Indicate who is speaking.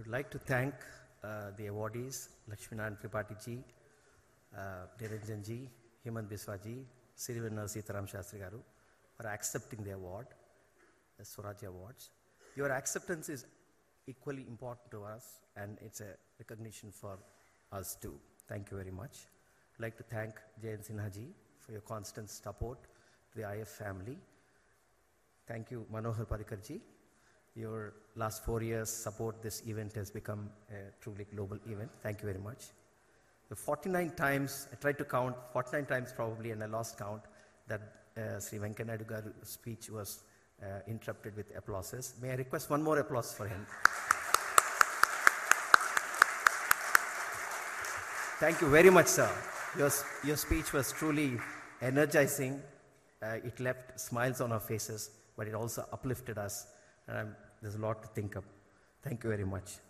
Speaker 1: would like to thank uh, the awardees, Lakshmi Narayan Tripathi ji, uh, Niranjan ji, Hemant Biswa ji, Sirivennela Sitaram Shastri garu, for accepting the award, the Swarajya Awards. Your acceptance is equally important to us and it's a recognition for us too. Thank you very much. I'd like to thank Jayant Sinha ji for your constant support to the IF family. Thank you, Manohar Parrikar ji. Your last four years support this event has become a truly global event. Thank you very much. The 49 times, I tried to count 49 times probably and I lost count that uh, Sri Venkaiah Naidu Garu's speech was uh, interrupted with applauses. May I request one more applause for him? Thank you very much, sir. Your, your speech was truly energizing. Uh, it left smiles on our faces, but it also uplifted us. There's a lot to think of. Thank you very much.